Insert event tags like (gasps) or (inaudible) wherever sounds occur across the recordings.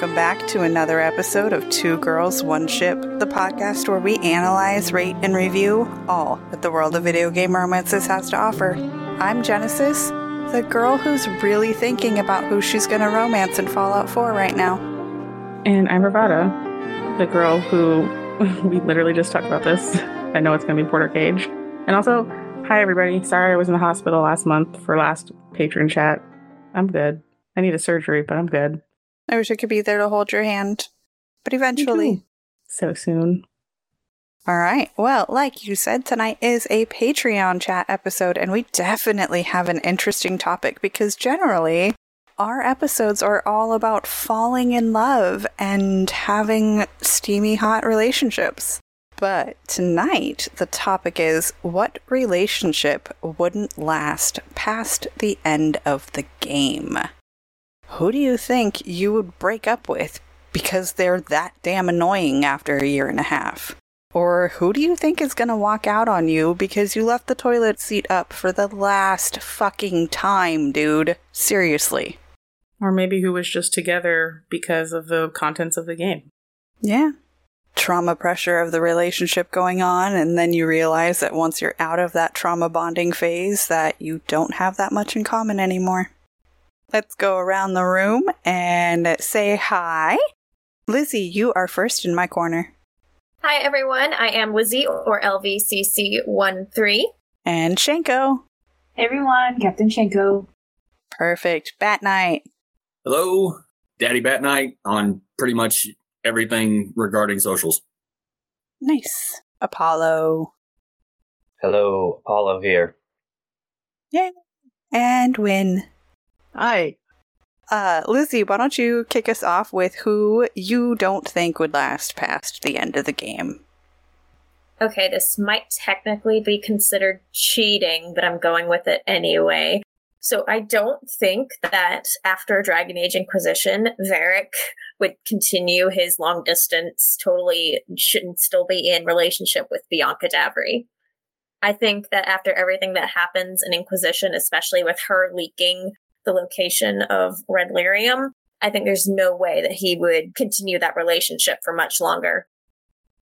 Welcome back to another episode of Two Girls, One Ship, the podcast where we analyze, rate, and review all that the world of video game romances has to offer. I'm Genesis, the girl who's really thinking about who she's going to romance in Fallout 4 right now. And I'm Ravada, the girl who (laughs) we literally just talked about this. I know it's going to be Porter Gage. And also, hi everybody. Sorry I was in the hospital last month for last patron chat. I'm good. I need a surgery, but I'm good. I wish I could be there to hold your hand, but eventually. So soon. All right. Well, like you said, tonight is a Patreon chat episode, and we definitely have an interesting topic because generally our episodes are all about falling in love and having steamy, hot relationships. But tonight, the topic is what relationship wouldn't last past the end of the game? Who do you think you would break up with because they're that damn annoying after a year and a half? Or who do you think is gonna walk out on you because you left the toilet seat up for the last fucking time, dude? Seriously. Or maybe who was just together because of the contents of the game. Yeah. Trauma pressure of the relationship going on, and then you realize that once you're out of that trauma bonding phase, that you don't have that much in common anymore. Let's go around the room and say hi. Lizzie, you are first in my corner. Hi, everyone. I am Lizzie, or LVCC13. And Shanko. Hey, everyone. Captain Shanko. Perfect. Bat Knight. Hello, Daddy Bat Knight on pretty much everything regarding socials. Nice. Apollo. Hello, Apollo here. Yay. And Win. Hi. Uh, Lizzie, why don't you kick us off with who you don't think would last past the end of the game? Okay, this might technically be considered cheating, but I'm going with it anyway. So I don't think that after Dragon Age Inquisition, Varric would continue his long distance, totally shouldn't still be in relationship with Bianca Davry. I think that after everything that happens in Inquisition, especially with her leaking the location of Red Lyrium, I think there's no way that he would continue that relationship for much longer.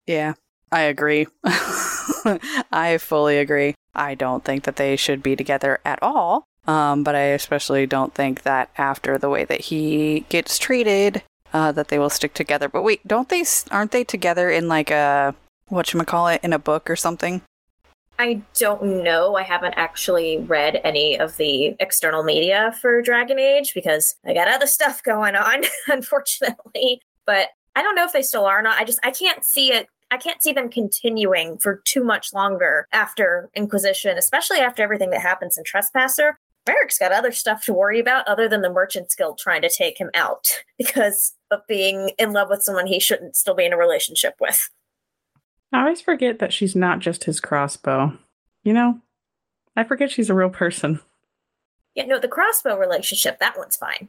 Yeah, I agree. (laughs) I fully agree. I don't think that they should be together at all. Um, but I especially don't think that after the way that he gets treated, uh, that they will stick together. But wait, don't they? Aren't they together in like a what you call it in a book or something? I don't know. I haven't actually read any of the external media for Dragon Age because I got other stuff going on, (laughs) unfortunately. But I don't know if they still are or not. I just I can't see it. I can't see them continuing for too much longer after Inquisition, especially after everything that happens in Trespasser. Varric's got other stuff to worry about other than the Merchant's Guild trying to take him out (laughs) because of being in love with someone he shouldn't still be in a relationship with. I always forget that she's not just his crossbow. You know, I forget she's a real person. Yeah, no, the crossbow relationship, that one's fine.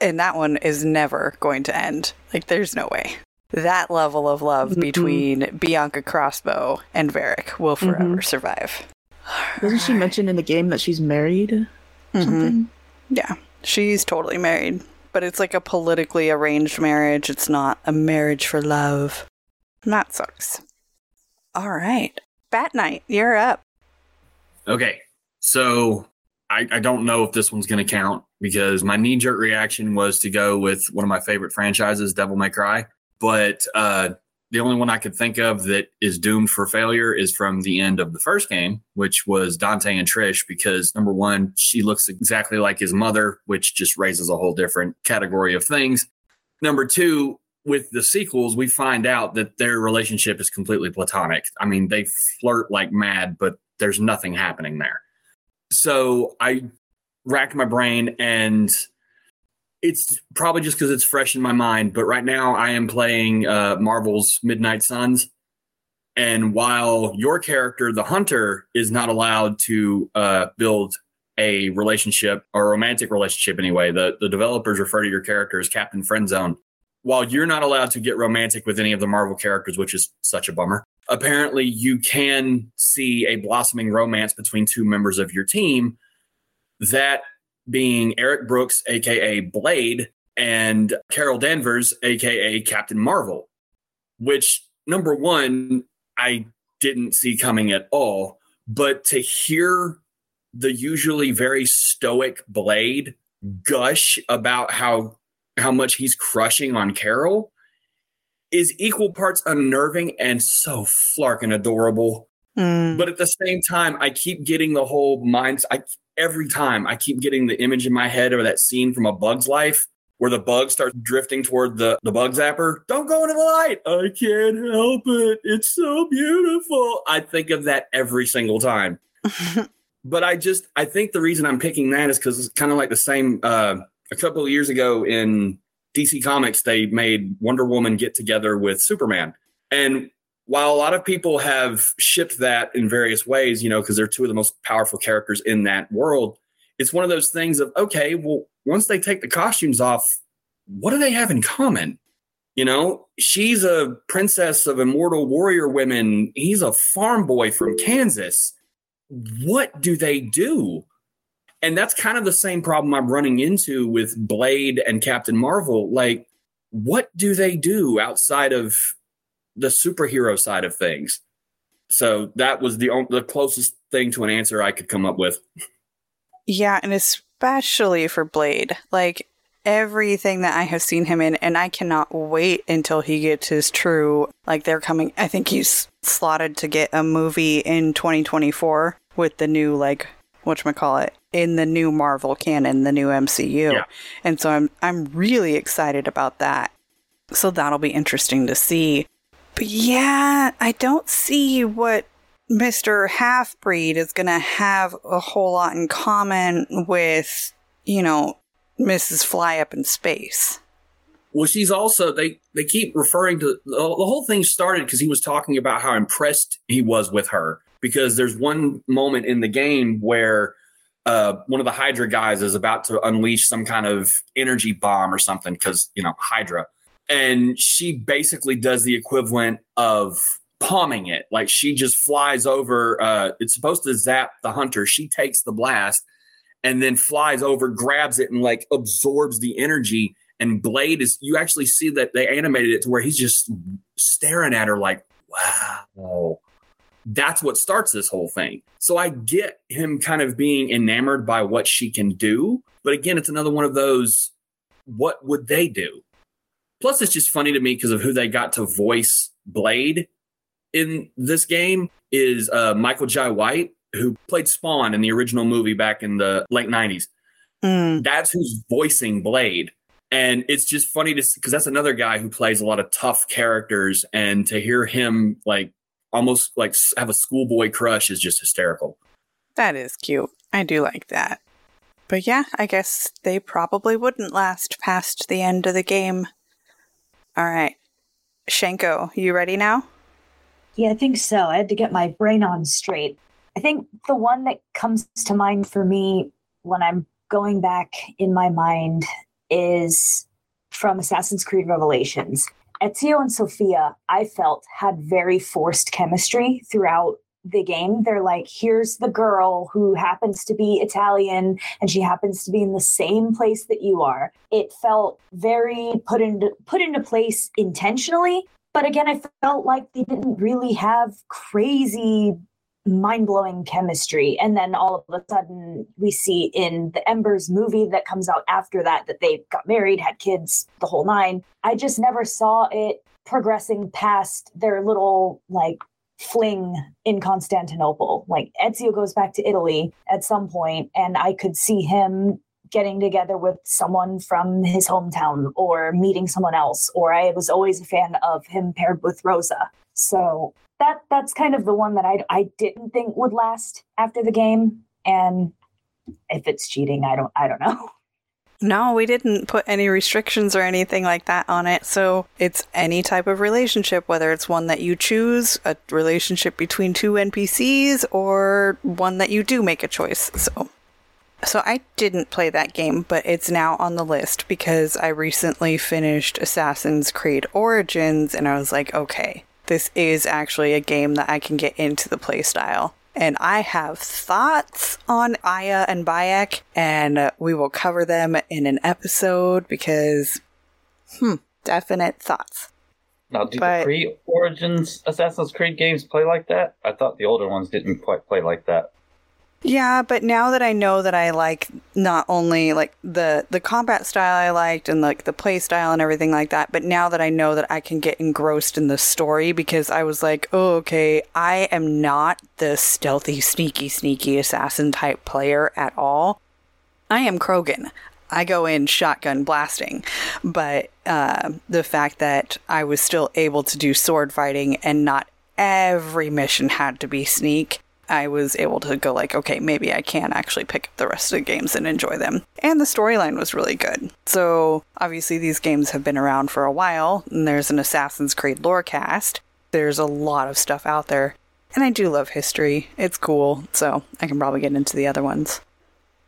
And that one is never going to end. Like, there's no way. That level of love Mm-mm. between Bianca Crossbow and Varric will forever Mhm. survive. Doesn't she mention in the game that she's married? Mhm. Something? Yeah, she's totally married, but it's like a politically arranged marriage. It's not a marriage for love. And that sucks. All right. Bat Knight, you're up. Okay. So I, I don't know if this one's going to count because my knee jerk reaction was to go with one of my favorite franchises, Devil May Cry. But uh, the only one I could think of that is doomed for failure is from the end of the first game, which was Dante and Trish, because number one, she looks exactly like his mother, which just raises a whole different category of things. Number two, with the sequels, we find out that their relationship is completely platonic. I mean, they flirt like mad, but there's nothing happening there. So I racked my brain and it's probably just because it's fresh in my mind. But right now I am playing uh, Marvel's Midnight Suns. And while your character, the hunter, is not allowed to uh, build a relationship or romantic relationship anyway, the, the developers refer to your character as Captain Friendzone. While you're not allowed to get romantic with any of the Marvel characters, which is such a bummer, apparently you can see a blossoming romance between two members of your team. That being Eric Brooks, aka Blade, and Carol Danvers, aka Captain Marvel, which number one, I didn't see coming at all. But to hear the usually very stoic Blade gush about how how much he's crushing on Carol is equal parts unnerving and so flarkin' adorable. Mm. But at the same time, I keep getting the whole minds. I every time I keep getting the image in my head of that scene from A Bug's Life where the bug starts drifting toward the the bug zapper. Don't go into the light. I can't help it. It's so beautiful. I think of that every single time. (laughs) but I just I think the reason I'm picking that is because it's kind of like the same. Uh, a couple of years ago in DC Comics, they made Wonder Woman get together with Superman, and while a lot of people have shipped that in various ways, you know, because they're two of the most powerful characters in that world, it's one of those things of okay, well, once they take the costumes off, what do they have in common? You know, she's a princess of immortal warrior women. He's a farm boy from Kansas. What do they do? And that's kind of the same problem I'm running into with Blade and Captain Marvel. Like, what do they do outside of the superhero side of things? So that was the the closest thing to an answer I could come up with. Yeah, and especially for Blade. Like everything that I have seen him in, and I cannot wait until he gets his true. Like they're coming. I think he's slotted to get a movie in 2024 with the new like what call it in the new Marvel canon, the new MCU. Yeah. And so I'm I'm really excited about that. So that'll be interesting to see. But yeah, I don't see what Mr. Halfbreed is going to have a whole lot in common with, you know, Mrs. Fly up in space. Well, she's also they they keep referring to the, the whole thing started because he was talking about how impressed he was with her because there's one moment in the game where uh, one of the Hydra guys is about to unleash some kind of energy bomb or something because you know Hydra, and she basically does the equivalent of palming it. Like she just flies over. Uh, it's supposed to zap the hunter. She takes the blast and then flies over, grabs it, and like absorbs the energy. And Blade is you actually see that they animated it to where he's just staring at her like, wow. That's what starts this whole thing. So I get him kind of being enamored by what she can do. But again, it's another one of those, what would they do? Plus, it's just funny to me because of who they got to voice Blade in this game is uh, Michael Jai White, who played Spawn in the original movie back in the late 90s. Mm. That's who's voicing Blade. And it's just funny to because that's another guy who plays a lot of tough characters. And to hear him like almost like have a schoolboy crush is just hysterical. That is cute. I do like that. But yeah, I guess they probably wouldn't last past the end of the game. All right. Shanko, you ready now? Yeah, I think so. I had to get my brain on straight. I think the one that comes to mind for me when I'm going back in my mind is from Assassin's Creed Revelations. Ezio and Sofia, I felt, had very forced chemistry throughout the game. They're like, here's the girl who happens to be Italian and she happens to be in the same place that you are. It felt very put into put into place intentionally. But again, I felt like they didn't really have crazy mind blowing chemistry. And then all of a sudden, we see in the Embers movie that comes out after that that they got married, had kids, the whole nine. I just never saw it progressing past their little like fling in Constantinople. Like Ezio goes back to Italy at some point, and I could see him getting together with someone from his hometown or meeting someone else. Or I was always a fan of him paired with Rosa. So that that's kind of the one that I I didn't think would last after the game. And if it's cheating, I don't I don't know. (laughs) No, we didn't put any restrictions or anything like that on it. So it's any type of relationship, whether it's one that you choose, a relationship between two NPCs, or one that you do make a choice. So so I didn't play that game, but it's now on the list because I recently finished Assassin's Creed Origins and I was like, okay, this is actually a game that I can get into the playstyle and I have thoughts on Aya and Bayek, and we will cover them in an episode because, hmm, definite thoughts. Now, do but, the pre Origins Assassin's Creed games play like that? I thought the older ones didn't quite play like that. Yeah, but now that I know that I like not only like the the combat style I liked and like the play style and everything like that, but now that I know that I can get engrossed in the story because I was like, "Oh, okay, I am not the stealthy sneaky sneaky assassin type player at all. I am Krogan. I go in shotgun blasting, but uh, the fact that I was still able to do sword fighting and not every mission had to be sneak I was able to go like, okay, maybe I can actually pick up the rest of the games and enjoy them. And the storyline was really good. So obviously these games have been around for a while, and there's an Assassin's Creed lore cast. There's a lot of stuff out there. And I do love history. It's cool, so I can probably get into the other ones.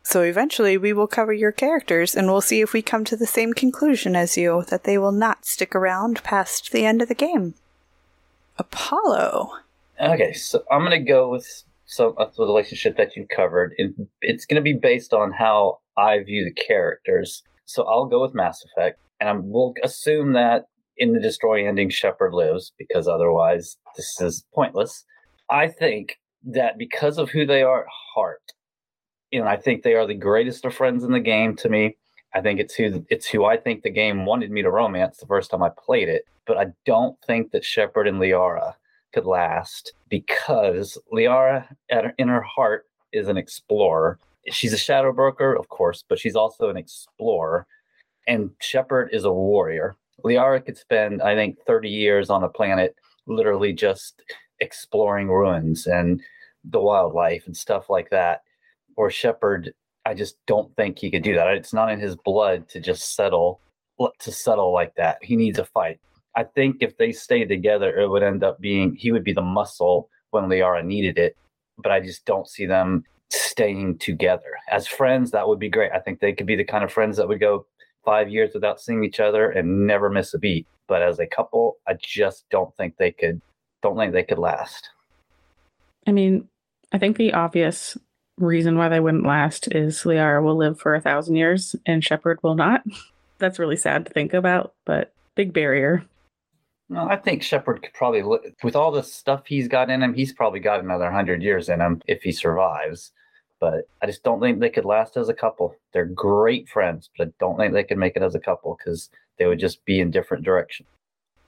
So eventually we will cover your characters and we'll see if we come to the same conclusion as you that they will not stick around past the end of the game. Apollo. Okay, so I'm going to go with some of the relationship that you covered. it's going to be based on how I view the characters. So I'll go with Mass Effect, and I will assume that in the destroy ending, Shepard lives because otherwise this is pointless. I think that because of who they are at heart, you know, I think they are the greatest of friends in the game to me. I think it's who it's who I think the game wanted me to romance the first time I played it, but I don't think that Shepard and Liara could last because Liara, at, in her heart, is an explorer. She's a shadow broker, of course, but she's also an explorer. And Shepard is a warrior. Liara could spend, I think, 30 years on a planet literally just exploring ruins and the wildlife and stuff like that. Or Shepard, I just don't think he could do that. It's not in his blood to just settle to settle like that. He needs a fight. I think if they stayed together, it would end up being he would be the muscle when Liara needed it. But I just don't see them staying together as friends. That would be great. I think they could be the kind of friends that would go five years without seeing each other and never miss a beat. But as a couple, I just don't think they could. Don't think they could last. I mean, I think the obvious reason why they wouldn't last is Liara will live for a thousand years and Shepard will not. (laughs) That's really sad to think about, but big barrier. No, I think Shepard could probably, with all the stuff he's got in him, he's probably got another hundred years in him if he survives. But I just don't think they could last as a couple. They're great friends, but I don't think they could make it as a couple because they would just be in different directions.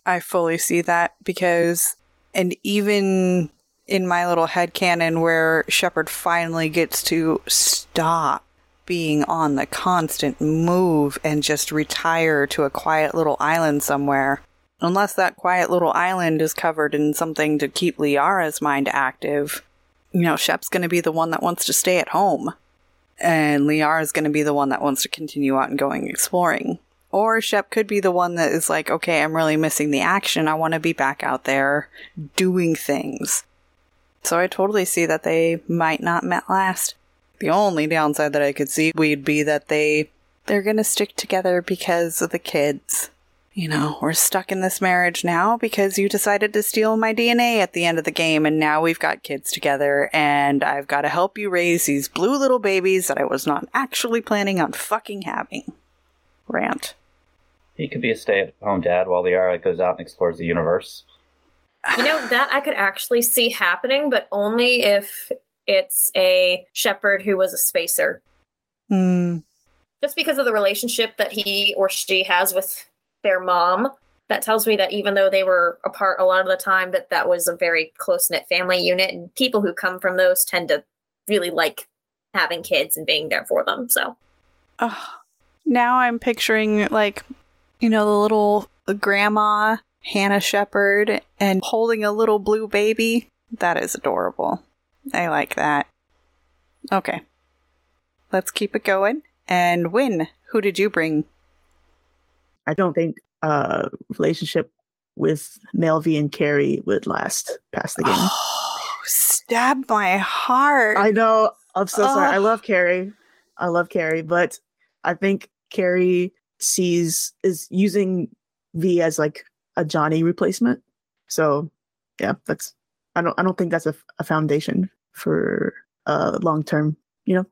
I fully see that because, and even in my little head canon, where Shepard finally gets to stop being on the constant move and just retire to a quiet little island somewhere Unless that quiet little island is covered in something to keep Liara's mind active, you know, Shep's going to be the one that wants to stay at home. And Liara's going to be the one that wants to continue out and going exploring. Or Shep could be the one that is like, okay, I'm really missing the action. I want to be back out there doing things. So I totally see that they might not met last. The only downside that I could see would be that they they're going to stick together because of the kids you know, we're stuck in this marriage now because you decided to steal my DNA at the end of the game, and now we've got kids together, and I've got to help you raise these blue little babies that I was not actually planning on fucking having. Rant. He could be a stay-at-home dad while the Yara goes out and explores the universe. You know, that I could actually see happening, but only if it's a Shepard who was a spacer. Hmm. Just because of the relationship that he or she has with their mom, that tells me that even though they were apart a lot of the time, that that was a very close knit family unit, and people who come from those tend to really like having kids and being there for them. So, Oh, now I'm picturing like, you know, the little grandma Hannah Shepard and holding a little blue baby. That is adorable. I like that. Okay. Let's keep it going. And Win, who did you bring? I don't think uh relationship with Melvi and Kerry would last past the game. Oh, stab my heart. I know. I'm so sorry. I love Kerry. I love Kerry, but I think Kerry sees is using V as like a Johnny replacement. So yeah, that's I don't I don't think that's a, a foundation for uh long term, you know.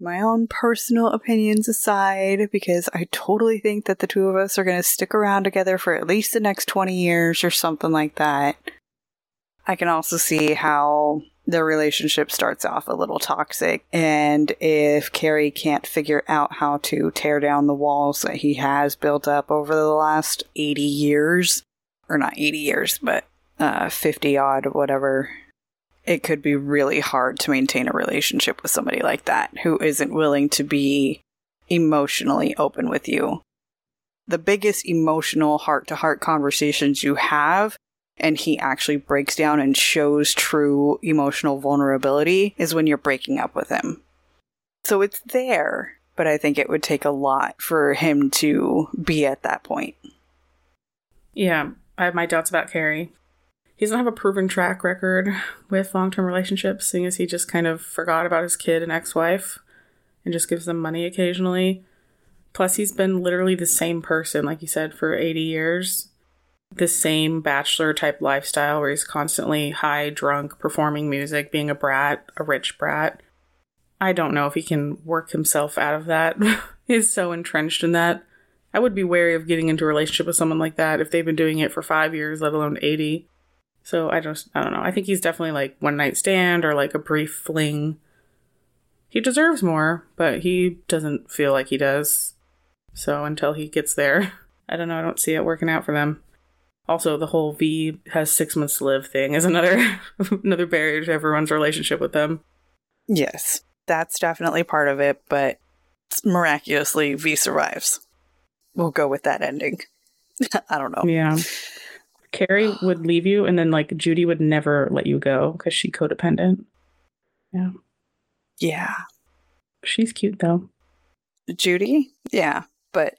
My own personal opinions aside, because I totally think that the two of us are going to stick around together for at least the next 20 years or something like that. I can also see how the relationship starts off a little toxic, and if Kerry can't figure out how to tear down the walls that he has built up over the last 80 years, or not 80 years, but uh, 50 odd, whatever it could be really hard to maintain a relationship with somebody like that who isn't willing to be emotionally open with you. The biggest emotional heart to heart conversations you have, and he actually breaks down and shows true emotional vulnerability, is when you're breaking up with him. So it's there, but I think it would take a lot for him to be at that point. Yeah, I have my doubts about Kerry. He doesn't have a proven track record with long term relationships, seeing as he just kind of forgot about his kid and ex wife and just gives them money occasionally. Plus, he's been literally the same person, like you said, for 80 years. The same bachelor type lifestyle where he's constantly high, drunk, performing music, being a brat, a rich brat. I don't know if he can work himself out of that. (laughs) he's so entrenched in that. I would be wary of getting into a relationship with someone like that if they've been doing it for five years, let alone 80. So I just, I don't know. I think he's definitely like one night stand or like a brief fling. He deserves more, but he doesn't feel like he does. So until he gets there, (laughs) I don't know. I don't see it working out for them. Also, the whole V has six months to live thing is another (laughs) another barrier to everyone's relationship with them. Yes, that's definitely part of it, but miraculously, V survives. We'll go with that ending. (laughs) I don't know. Yeah. Kerry would (gasps) leave you, and then like Judy would never let you go because she codependent. Yeah, Yeah. she's cute though. Judy? Yeah, but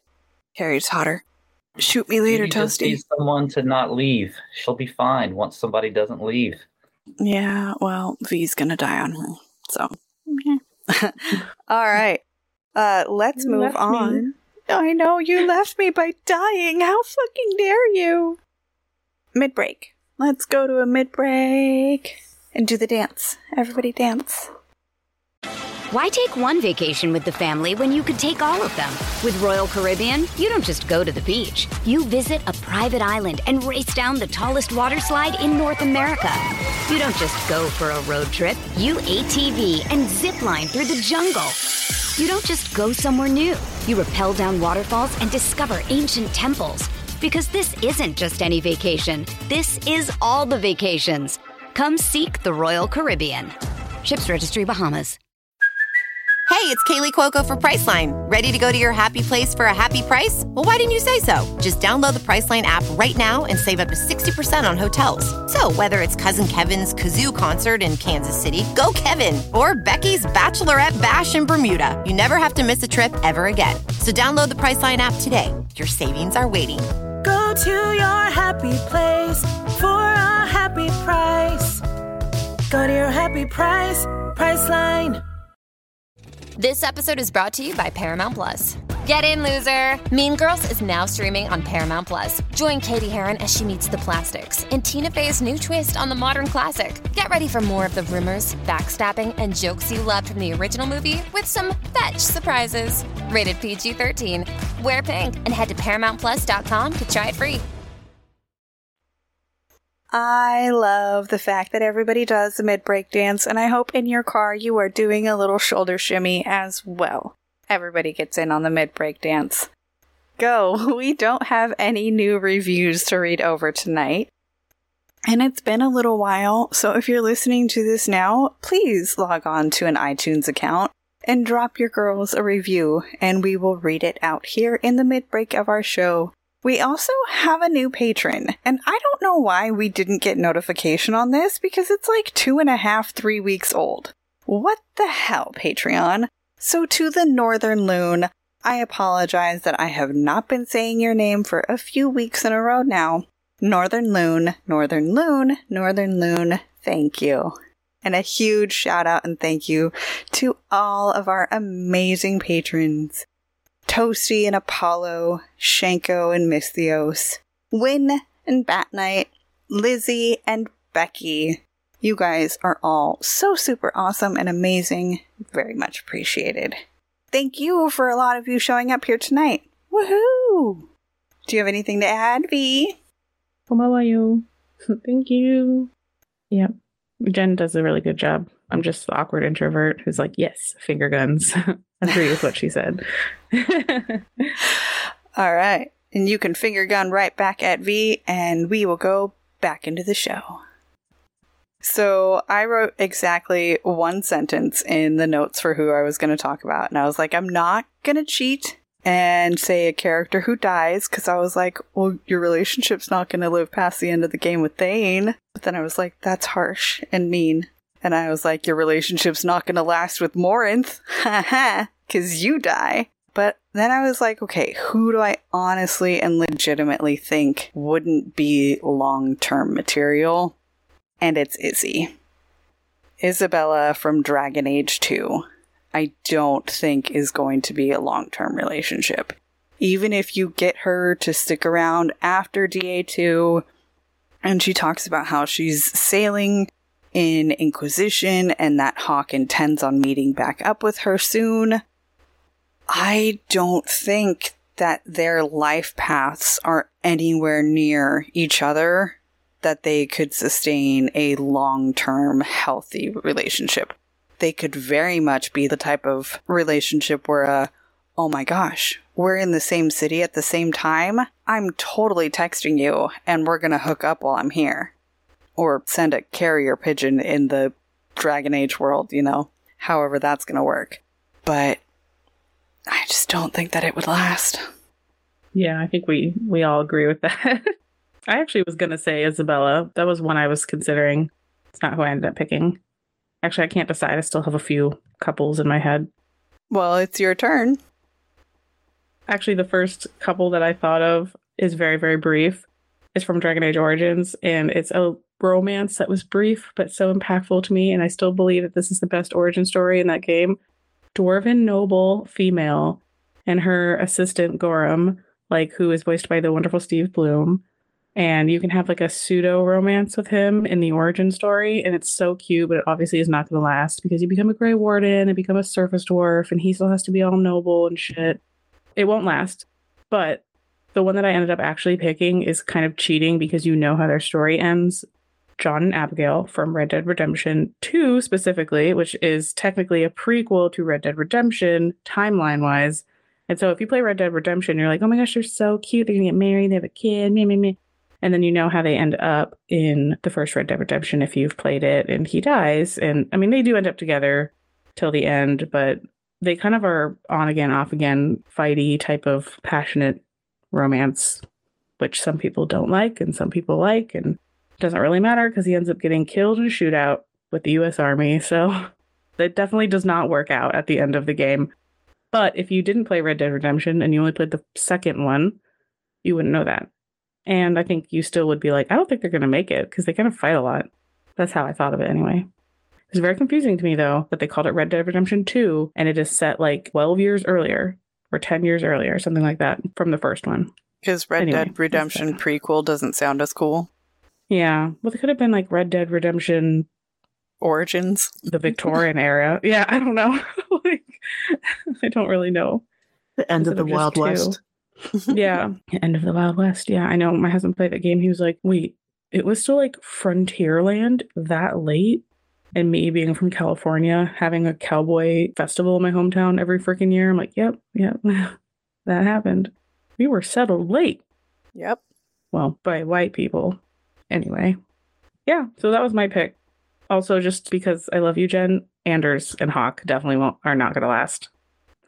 Kerry's hotter. Shoot me later, You just Toasty. need someone to not leave. She'll be fine once somebody doesn't leave. Yeah, well, V's gonna die on her. So, yeah. (laughs) all right. Uh, let's You move left me. on. I know you left me by dying. How fucking dare you? Mid break. Let's go to a mid break and do the dance. Everybody dance. Why take one vacation with the family when you could take all of them? With Royal Caribbean, you don't just go to the beach. You visit a private island and race down the tallest water slide in North America. You don't just go for a road trip. You ATV and zip line through the jungle. You don't just go somewhere new. You rappel down waterfalls and discover ancient temples. Because this isn't just any vacation. This is all the vacations. Come seek the Royal Caribbean. Ships Registry Bahamas. Hey, it's Kaley Cuoco for Priceline. Ready to go to your happy place for a happy price? Well, why didn't you say so? Just download the Priceline app right now and save up to 60% on hotels. So, whether it's Cousin Kevin's Kazoo concert in Kansas City, go Kevin, or Becky's Bachelorette Bash in Bermuda, you never have to miss a trip ever again. So, download the Priceline app today. Your savings are waiting. Go to your happy place for a happy price. Go to your happy price, Priceline. This episode is brought to you by Paramount Plus. Get in, loser! Mean Girls is now streaming on Paramount Plus. Join Cady Heron as she meets the plastics in Tina Fey's new twist on the modern classic. Get ready for more of the rumors, backstabbing, and jokes you loved from the original movie with some fetch surprises. Rated PG 13. Wear pink and head to ParamountPlus.com to try it free. I love the fact that everybody does the mid break dance, and I hope in your car you are doing a little shoulder shimmy as well. Everybody gets in on the mid break dance. Go! (laughs) We don't have any new reviews to read over tonight. And it's been a little while, so if you're listening to this now, please log on to an iTunes account and drop your girls a review, and we will read it out here in the mid break of our show. We also have a new patron, and I don't know why we didn't get notification on this because it's like two and a half, three weeks old. What the hell, Patreon? So, to the Northern Loon, I apologize that I have not been saying your name for a few weeks in a row now. Northern Loon, Northern Loon, Northern Loon, thank you. And a huge shout out and thank you to all of our amazing patrons Toasty and Apollo, Shanko and Mythios, Win and Bat Knight, Lizzie and Becky. You guys are all so super awesome and amazing. Very much appreciated. Thank you for a lot of you showing up here tonight. Woohoo! Do you have anything to add, V? Komawayo. (laughs) Thank you. Yep. Jen does a really good job. I'm just the awkward introvert who's like, yes, finger guns. (laughs) Agree with what she said. (laughs) All right. And you can finger gun right back at V, and we will go back into the show. So I wrote exactly one sentence in the notes for who I was going to talk about. And I was like, I'm not going to cheat and say a character who dies because I was like, well, your relationship's not going to live past the end of the game with Thane. But then I was like, that's harsh and mean. And I was like, your relationship's not going to last with Morinth. (laughs) Haha, because you die. But then I was like, okay, who do I honestly and legitimately think wouldn't be long term material? And it's Izzy. Isabela from Dragon Age 2, I don't think is going to be a long term relationship. Even if you get her to stick around after DA2, and she talks about how she's sailing in Inquisition and that Hawke intends on meeting back up with her soon. I don't think that their life paths are anywhere near each other that they could sustain a long term healthy relationship. They could very much be the type of relationship where, uh, oh my gosh, we're in the same city at the same time. I'm totally texting you and we're gonna hook up while I'm here. Or send a carrier pigeon in the Dragon Age world, you know, however that's gonna work. But I just don't think that it would last. Yeah, I think we we all agree with that. (laughs) I actually was gonna say Isabela. That was one I was considering. It's not who I ended up picking. Actually, I can't decide. I still have a few couples in my head. Well, it's your turn. Actually, the first couple that I thought of is very, very brief. It's from Dragon Age Origins, and it's a romance that was brief but so impactful to me. And I still believe that this is the best origin story in that game. Dwarven noble female and her assistant Gorim, like who is voiced by the wonderful Steve Blum. And you can have like a pseudo romance with him in the origin story, and it's so cute, but it obviously is not going to last because you become a Grey Warden and become a surface dwarf, and he still has to be all noble and shit. It won't last. But the one that I ended up actually picking is kind of cheating because you know how their story ends. John and Abigail from Red Dead Redemption 2 specifically, which is technically a prequel to Red Dead Redemption timeline wise. And so if you play Red Dead Redemption, you're like, oh my gosh, they're so cute. They're gonna get married, they have a kid, me, me, me. And then you know how they end up in the first Red Dead Redemption if you've played it and he dies. And I mean, they do end up together till the end, but they kind of are on again, off again, fighty type of passionate romance, which some people don't like and some people like. And it doesn't really matter because he ends up getting killed in a shootout with the US Army. (laughs) So that definitely does not work out at the end of the game. But if you didn't play Red Dead Redemption and you only played the second one, you wouldn't know that. And I think you still would be like, I don't think they're going to make it because they kind of fight a lot. That's how I thought of it anyway. It was very confusing to me though that they called it Red Dead Redemption 2 and it is set like 12 years earlier or 10 years earlier, something like that from the first one. Because Red Anyway, Dead Redemption prequel doesn't sound as cool. Yeah. Well, it could have been like Red Dead Redemption Origins. the Victorian (laughs) era. Yeah, I don't know. (laughs) like, (laughs) I don't really know. The end of the Instead Wild just West. Yeah, (laughs) end of the Wild West. Yeah, I know. My husband played that game. He was like, "Wait, it was still like Frontierland that late." And me being from California, having a cowboy festival in my hometown every freaking year, I'm like, "Yep, yep, (laughs) that happened." We were settled late. Yep. Well, by white people. Anyway, yeah. So that was my pick. Also, just because I love you, Jen, Anders and Hawke definitely won't are not going to last.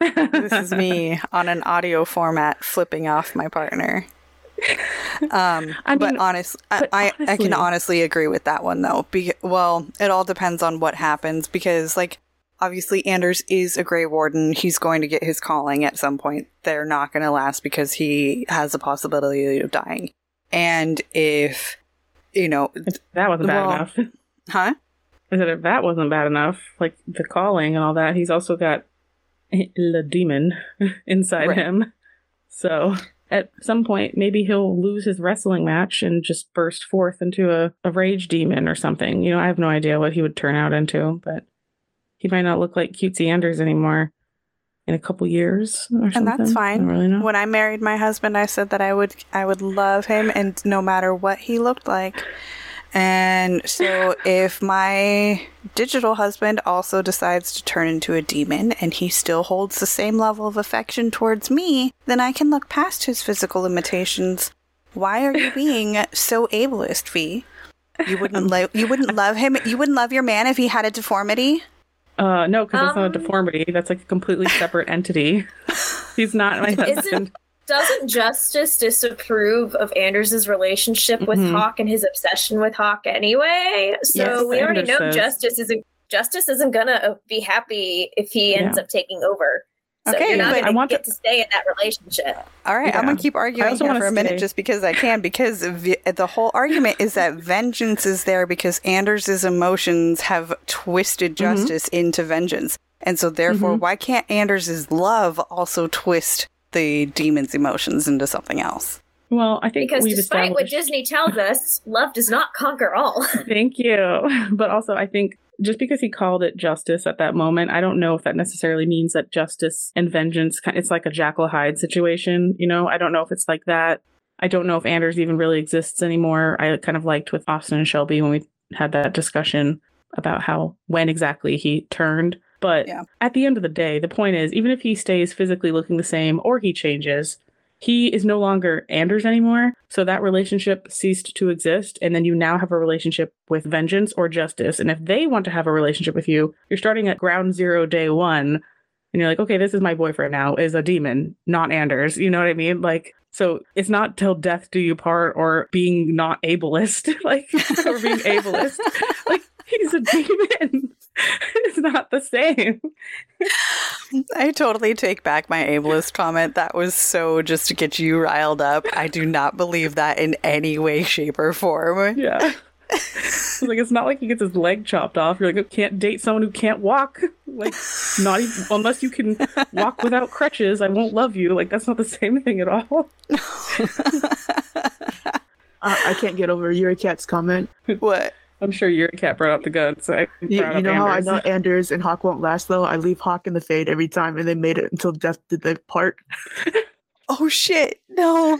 This is me on an audio format flipping off my partner. Um, (laughs) I but mean, honest, but I, I, I can honestly- honestly agree with that one though. Be- well, it all depends on what happens because, like, obviously Anders is a Grey Warden. He's going to get his calling at some point. They're not going to last because he has the possibility of dying. And if you know, That wasn't bad Well- enough. (laughs) huh? I said if that wasn't bad enough, like the calling and all that, he's also got (laughs) the demon (laughs) inside Right. him. So at some point, maybe he'll lose his wrestling match and just burst forth into a, a rage demon or something. You know, I have no idea what he would turn out into, but he might not look like cutesy Anders anymore in a couple years or something. and that's fine. don't really. When I married my husband, I said that I would I would love him, and no matter what he looked like. And so, if my digital husband also decides to turn into a demon and he still holds the same level of affection towards me, then I can look past his physical limitations. Why are you (laughs) being so ableist, V? You wouldn't lo- you wouldn't love him. You wouldn't love your man if he had a deformity. Uh, no, because that's not Um, a deformity. That's like a completely separate entity. (laughs) He's not my husband. Isn't doesn't Justice disapprove of Anders's relationship with Mhm. Hawke and his obsession with Hawke anyway? So Yes, we already know says. Justice isn't Justice isn't gonna uh, be happy if he ends Yeah. up taking over. So Okay, you're not but- gonna I want get to stay in that relationship. All right, I'm gonna keep arguing here for a minute say- just because I can. Because the whole argument is that vengeance is there because Anders's emotions have twisted Mm-hmm. justice into vengeance, and so therefore, why can't Anders's love also twist the demon's emotions into something else? Well, I think Because we've despite what. Disney tells us, love does not conquer all. (laughs) Thank you. (laughs) But also, I think just because he called it justice at that moment, I don't know if that necessarily means that justice and vengeance, it's like a Jekyll Hyde situation. You know, I don't know if it's like that. I don't know if Anders even really exists anymore. I kind of liked with Austin and Shelby when we had that discussion about how, when exactly he turned. But Yeah. at the end of the day, the point is, even if he stays physically looking the same or he changes, he is no longer Anders anymore. So that relationship ceased to exist. And then you now have a relationship with vengeance or justice. And if they want to have a relationship with you, you're starting at ground zero, day one. And you're like, okay, this is my boyfriend now, is a demon, not Anders. You know what I mean? Like, so it's not till death do you part or being not ableist, (laughs) like, or being ableist. (laughs) like, he's a demon. (laughs) it's not the same. I totally take back my ableist comment. That was so just to get you riled up. I do not believe that in any way, shape, or form. Yeah. (laughs) It's like it's not like he gets his leg chopped off. You're like, "Oh, can't date someone who can't walk. Like, not even unless you can walk without crutches. I won't love you. Like, that's not the same thing at all. (laughs) I, I can't get over Yuri Cat's comment. What? I'm sure your cat brought out the gun. So I You, you up know how I know Anders and Hawke won't last though? I leave Hawke in the fade every time and they made it until death did the part. (laughs) Oh shit, no.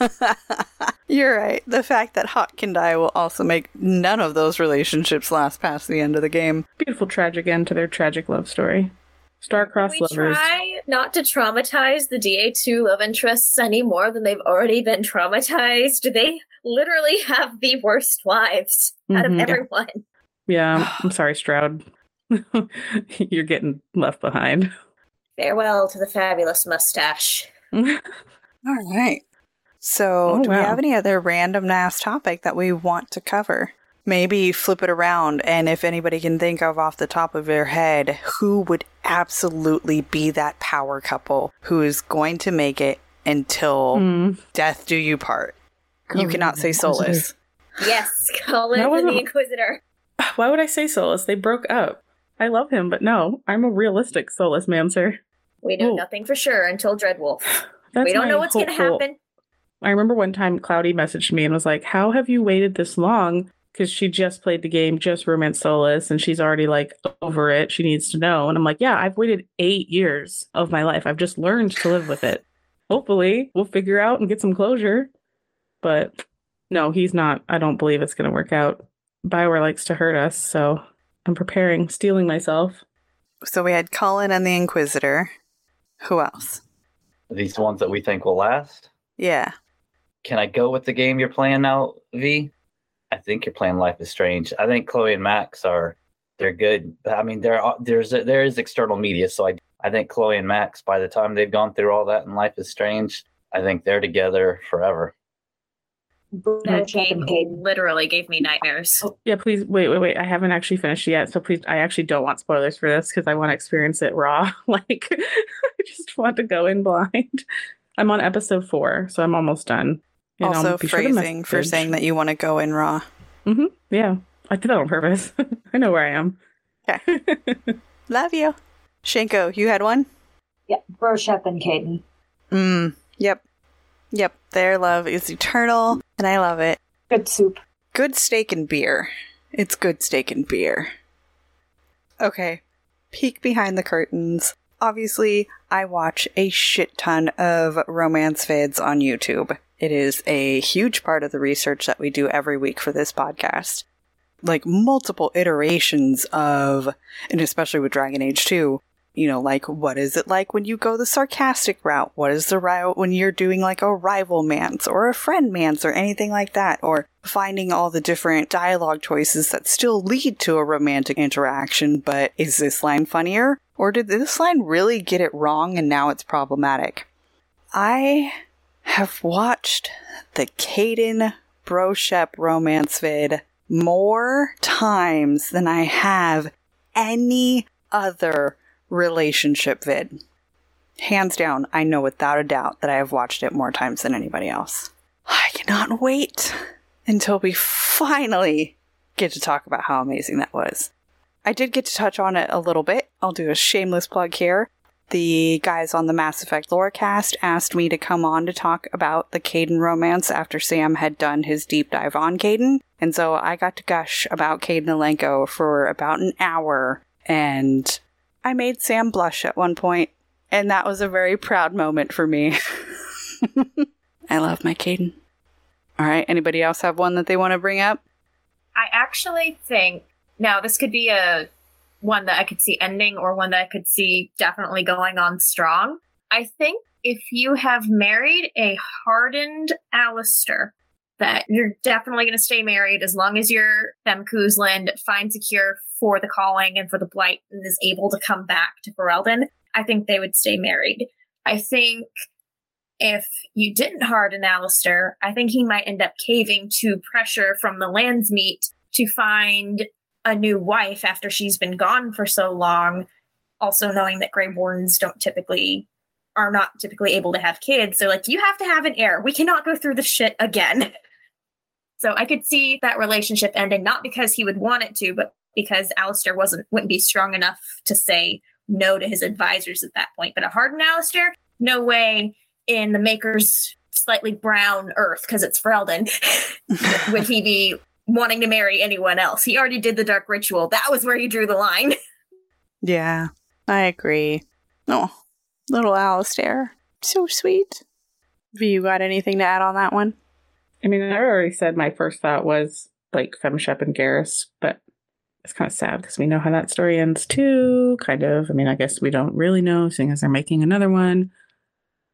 (laughs) You're right. The fact that Hawke can die will also make none of those relationships last past the end of the game. Beautiful tragic end to their tragic love story. Star-crossed we lovers. try not to traumatize the DA2 love interests any more than they've already been traumatized. They literally have the worst wives out of Mhm. everyone. Yeah, I'm (sighs) sorry, Stroud. (laughs) You're getting left behind. Farewell to the fabulous mustache. (laughs) All right. So, Oh, do we have any other random ass topic that we want to cover? Maybe flip it around, and if anybody can think of off the top of their head, who would absolutely be that power couple who is going to make it until Mm. death do you part? You cannot say the Solas. Yes, Cullen That and the Inquisitor. (sighs) Why would I say Solas? They broke up. I love him, but no, I'm a realistic Solas man, sir. We know Ooh. nothing for sure until Dreadwolf. (sighs) That's we don't know what's going to happen. I remember one time Cloudy messaged me and was like, How have you waited this long? Because she just played the game, just Romance Solas, and she's already like over it. She needs to know. And I'm like, Yeah, I've waited eight years of my life. I've just learned to live with it. Hopefully, we'll figure out and get some closure. But no, he's not. I don't believe it's going to work out. Bioware likes to hurt us. So I'm preparing, stealing myself. So we had Cullen and the Inquisitor. Who else? These ones that we think will last. Yeah. Can I go with the game you're playing now, V? I think you're playing Life is Strange. I think Chloe and Max are they're good. I mean, there are there's there is external media, so I I think Chloe and Max by the time they've gone through all that in Life is Strange, I think they're together forever. That game literally gave me nightmares. Oh, yeah, please wait, wait, wait. I haven't actually finished yet, so please. I actually don't want spoilers for this because I want to experience it raw. (laughs) like, (laughs) I just want to go in blind. I'm on episode four, so I'm almost done. And also be sure phrasing for saying that you want to go in raw. Mhm, Yeah, I did that on purpose. (laughs) I know where I am. Okay. (laughs) Love you. Shenko, you had one? Yeah, Broshep and Kaidan. Mm. Yep. Yep. Their love is eternal, and I love it. Good soup. Good steak and beer. It's good steak and beer. Okay. Peek behind the curtains. Obviously, I watch a shit ton of romance vids on YouTube. It is a huge part of the research that we do every week for this podcast. Like multiple iterations of, and especially with Dragon Age 2, you know, like what is it like when you go the sarcastic route? What is the route when you're doing like a rivalmance or a friendmance or anything like that? Or finding all the different dialogue choices that still lead to a romantic interaction, but is this line funnier? Or did this line really get it wrong and now it's problematic? I have watched the Kaidan Broshep romance vid more times than I have any other relationship vid. Hands down, I know without a doubt that I have watched it more times than anybody else. I cannot wait until we finally get to talk about how amazing that was. I did get to touch on it a little bit. I'll do a shameless plug here. The guys on the Mass Effect Lorecast asked me to come on to talk about the Kaidan romance after Sam had done his deep dive on Kaidan. And so I got to gush about Kaidan Alenko for about an hour. And I made Sam blush at one point, And that was a very proud moment for me. (laughs) I love my Kaidan. All right. Anybody else have one that they want to bring up? I actually think now this could be a one that I could see ending or one that I could see definitely going on strong. I think if you have married a hardened Alistair, that you're definitely going to stay married as long as your Fem Cousland finds a cure for the calling and for the blight and is able to come back to Ferelden. I think they would stay married. I think if you didn't harden Alistair, I think he might end up caving to pressure from the Landsmeet to find a new wife after she's been gone for so long. Also knowing that Grey Wardens don't typically are not typically able to have kids. So like you have to have an heir. We cannot go through this shit again. (laughs) So I could see that relationship ending not because he would want it to, but because Alistair wasn't wouldn't be strong enough to say no to his advisors at that point. But a hardened Alistair, no way in the maker's slightly brown earth because it's Ferelden (laughs) would he be wanting to marry anyone else. He already did the dark ritual. That was where he drew the line. (laughs) Yeah, I agree. Oh, little Alistair. So sweet. Have you got anything to add on that one? I mean, I already said my first thought was like Femshep and Garrus, but it's kind of sad because we know how that story ends too, kind of. I mean, I guess we don't really know, seeing as they're making another one.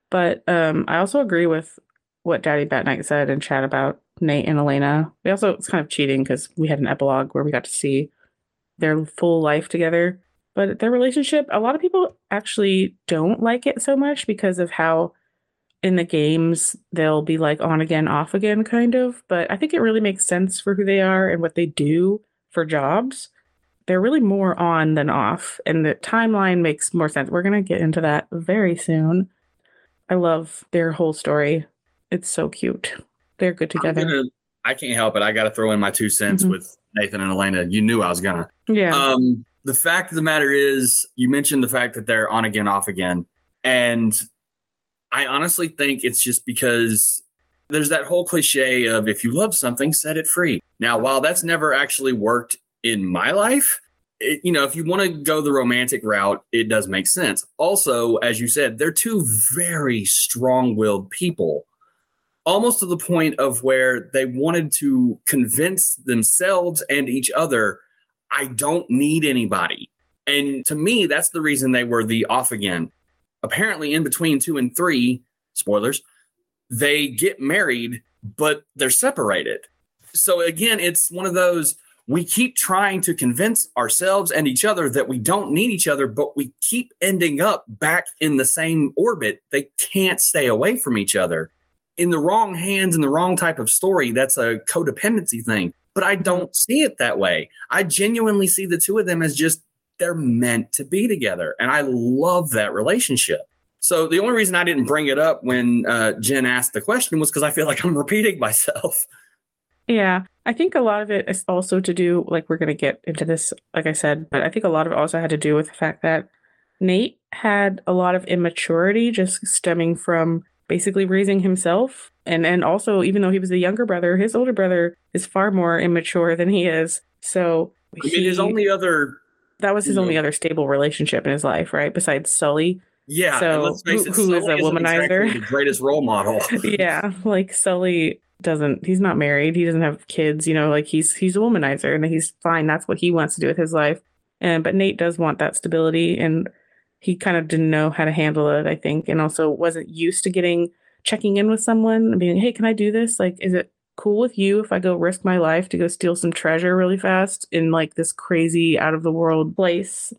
But um, I also agree with what Daddy Bat Knight said in chat about Nate and Elena. We also, it's kind of cheating because we had an epilogue where we got to see their full life together. But their relationship, a lot of people actually don't like it so much because of how in the games they'll be like on again, off again, kind of. But I think it really makes sense for who they are and what they do for jobs. They're really more on than off, and the timeline makes more sense. We're going to get into that very soon. I love their whole story. It's so cute. They're good together. gonna- I can't help it. I got to throw in my two cents Mhm. with Nathan and Elena. You knew I was gonna. Yeah. Um, the fact of the matter is, you mentioned the fact that they're on again, off again. And I honestly think it's just because there's that whole cliche of if you love something, set it free. Now, while that's never actually worked in my life, it, you know, if you want to go the romantic route, it does make sense. Also, as you said, they're two very strong willed people, almost to the point of where they wanted to convince themselves and each other, I don't need anybody. And to me, that's the reason they were the off again. Apparently, in between two and three, spoilers, they get married, but they're separated. So again, it's one of those we keep trying to convince ourselves and each other that we don't need each other, but we keep ending up back in the same orbit. They can't stay away from each other. In the wrong hands, in the wrong type of story, that's a codependency thing. But I don't see it that way. I genuinely see the two of them as just they're meant to be together. And I love that relationship. So the only reason I didn't bring it up when uh, Jen asked the question was because I feel like I'm (laughs) repeating myself. Yeah, I think a lot of it is also to do, like, we're going to get into this, like I said, but I think a lot of it also had to do with the fact that Nate had a lot of immaturity just stemming from basically raising himself. And, and also, even though he was the younger brother, his older brother is far more immature than he is. So, I mean, his only other that was his only other stable relationship in his life, right? Besides Sully. Yeah, So let's face who, it, who is a womanizer? exactly the greatest role model. (laughs) (laughs) yeah, like Sully doesn't. He's not married. He doesn't have kids. You know, like he's he's a womanizer, and he's fine. That's what he wants to do with his life. And but Nate does want that stability, and he kind of didn't know how to handle it. I think, and also wasn't used to getting checking in with someone and being, hey, can I do this? Like, is it cool with you if I go risk my life to go steal some treasure really fast in like this crazy out of the world place?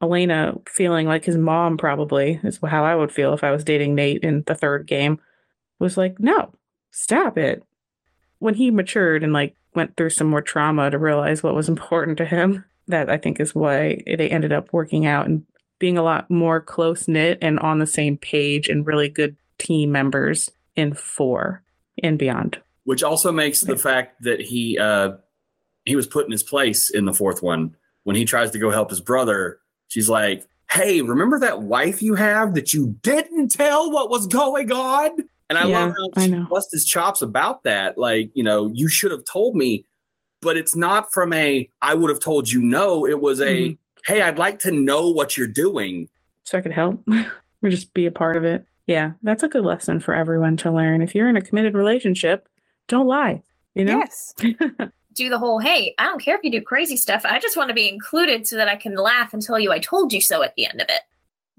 Elena feeling like his mom probably is how I would feel if I was dating Nate in the third game was like, no, stop it. When he matured and like went through some more trauma to realize what was (laughs) important to him, that I think is why they ended up working out and being a lot more close knit and on the same page and really good team members in four and beyond. which also makes the fact that he uh he was put in his place in the fourth one when he tries to go help his brother she's like hey remember that wife you have that you didn't tell what was going on and i Yeah, love how she know. bust his chops about that like you know you should have told me but it's not from a i would have told you no it was a Mhm. Hey i'd like to know what you're doing So I could help (laughs) or just be a part of it. Yeah, that's a good lesson for everyone to learn. If you're in a committed relationship, don't lie. You know? Yes. (laughs) Do the whole, hey, I don't care if you do crazy stuff. I just want to be included so that I can laugh and tell you I told you so at the end of it.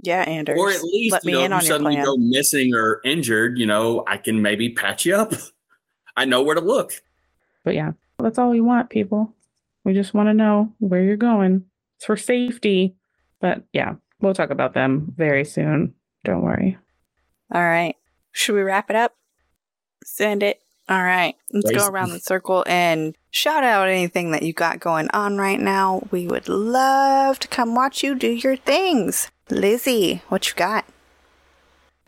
Yeah, Anders. or at least let you me know in if on you your suddenly plan. go missing or injured you know i can maybe patch you up (laughs) i know where to look But yeah, that's all we want, people. We just want to know where you're going. It's for safety. But yeah, we'll talk about them very soon. Don't worry. All right. Should we wrap it up? Send it. All right. Let's go around the circle and shout out anything that you got going on right now. We would love to come watch you do your things. Lizzie, what you got?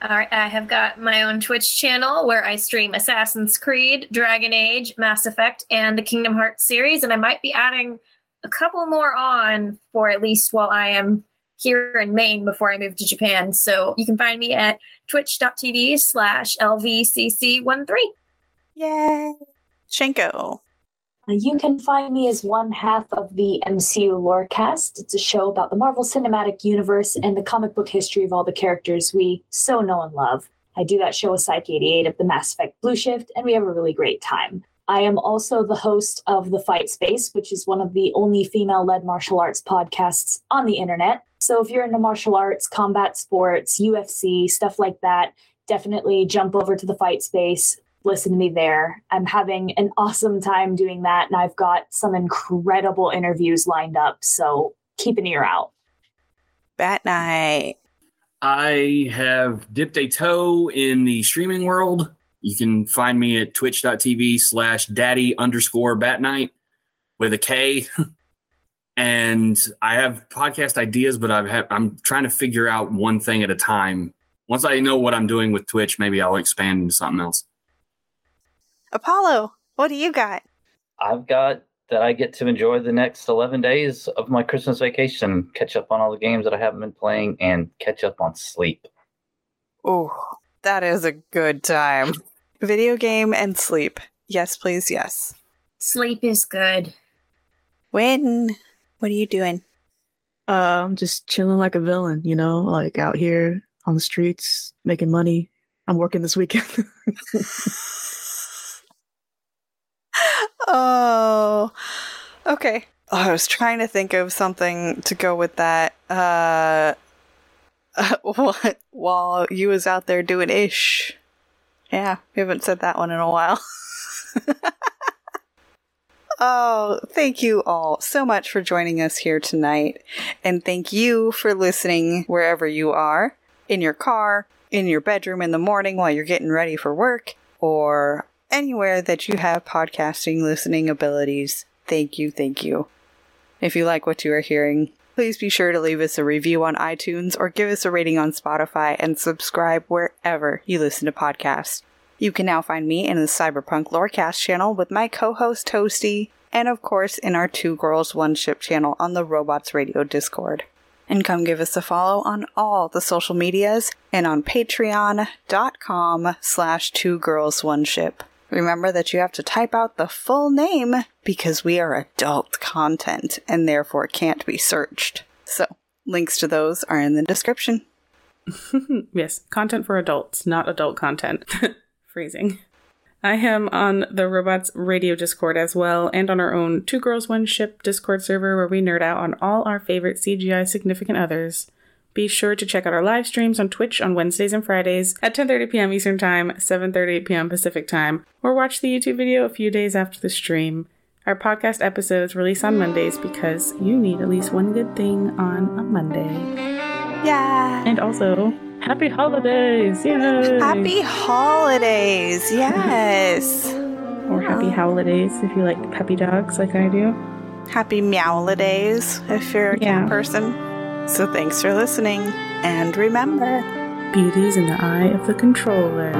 All right, I have got my own Twitch channel where I stream Assassin's Creed, Dragon Age, Mass Effect, and the Kingdom Hearts series, and I might be adding a couple more on for at least while I am here in Maine before I move to Japan. So you can find me at twitch.tv slash lvcc13. Yay. Shenko. Uh, You can find me as one half of the MCU Lorecast. It's a show about the Marvel Cinematic Universe and the comic book history of all the characters we so know and love. I do that show with Psyche 88 of the Mass Effect Blue Shift, and we have a really great time. I am also the host of The Fight Space, which is one of the only female led martial arts podcasts on the internet. So if you're into martial arts, combat sports, UFC, stuff like that, definitely jump over to The Fight Space listen to me there. I'm having an awesome time doing that, and I've got some incredible interviews lined up. So keep an ear out. Bat Knight. I have dipped a toe in the streaming world. You can find me at twitch.tv slash daddy underscore bat night with a K. (laughs) and I have podcast ideas, but I've had, I'm trying to figure out one thing at a time. Once I know what I'm doing with Twitch, maybe I'll expand into something else. Apollo, what do you got? I've got that I get to enjoy the next 11 days of my Christmas vacation, catch up on all the games that I haven't been playing, and catch up on sleep. Oh, that is a good time. Video game and sleep. Yes, please, yes. Sleep is good. When? What are you doing? Uh, I'm just chilling like a villain, you know, like out here on the streets, making money. I'm working this weekend. (laughs) oh, okay. Oh, I was trying to think of something to go with that. Uh, (laughs) what? While you was out there doing ish. Yeah, we haven't said that one in a while. (laughs) oh, thank you all so much for joining us here tonight. And thank you for listening wherever you are in your car, in your bedroom in the morning while you're getting ready for work, or anywhere that you have podcasting listening abilities. Thank you, thank you. If you like what you are hearing, please be sure to leave us a review on iTunes or give us a rating on Spotify and subscribe wherever you listen to podcasts. You can now find me in the Cyberpunk Lorecast channel with my co host Toasty, and of course in our Two Girls One Ship channel on the Robots Radio Discord. And come give us a follow on all the social medias and on patreon.com slash two girls one ship. Remember that you have to type out the full name because we are adult content and therefore can't be searched. So, links to those are in the description. (laughs) yes, content for adults, not adult content. (laughs) Phrasing. I am on the Robots Radio Discord as well, and on our own Two Girls One Ship Discord server where we nerd out on all our favorite CGI significant others. Be sure to check out our live streams on Twitch on Wednesdays and Fridays at 10:30 p.m. Eastern Time, 7:30 p.m. Pacific Time, or watch the YouTube video a few days after the stream. Our podcast episodes release on Mondays because you need at least one good thing on a Monday. Yeah. And also, happy holidays! Yay! Happy holidays! (laughs) Yes. Or happy holidays if you like puppy dogs like I do. Happy meowlidays if you're a Yeah. cat person. So thanks for listening, and remember, Beauty's in the eye of the controller.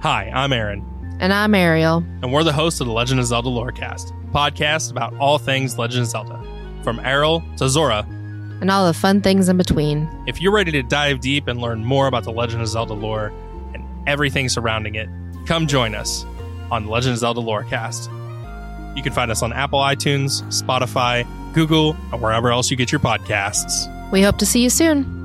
Hi, I'm Aaron, And I'm Ariel. and we're the hosts of the Legend of Zelda Lorecast, podcast about all things Legend of Zelda, from Errol to Zora. And all the fun things in between. If you're ready to dive deep and learn more about the Legend of Zelda lore and everything surrounding it, come join us on the Legend of Zelda Lorecast. You can find us on Apple iTunes, Spotify, Google, or wherever else you get your podcasts. We hope to see you soon.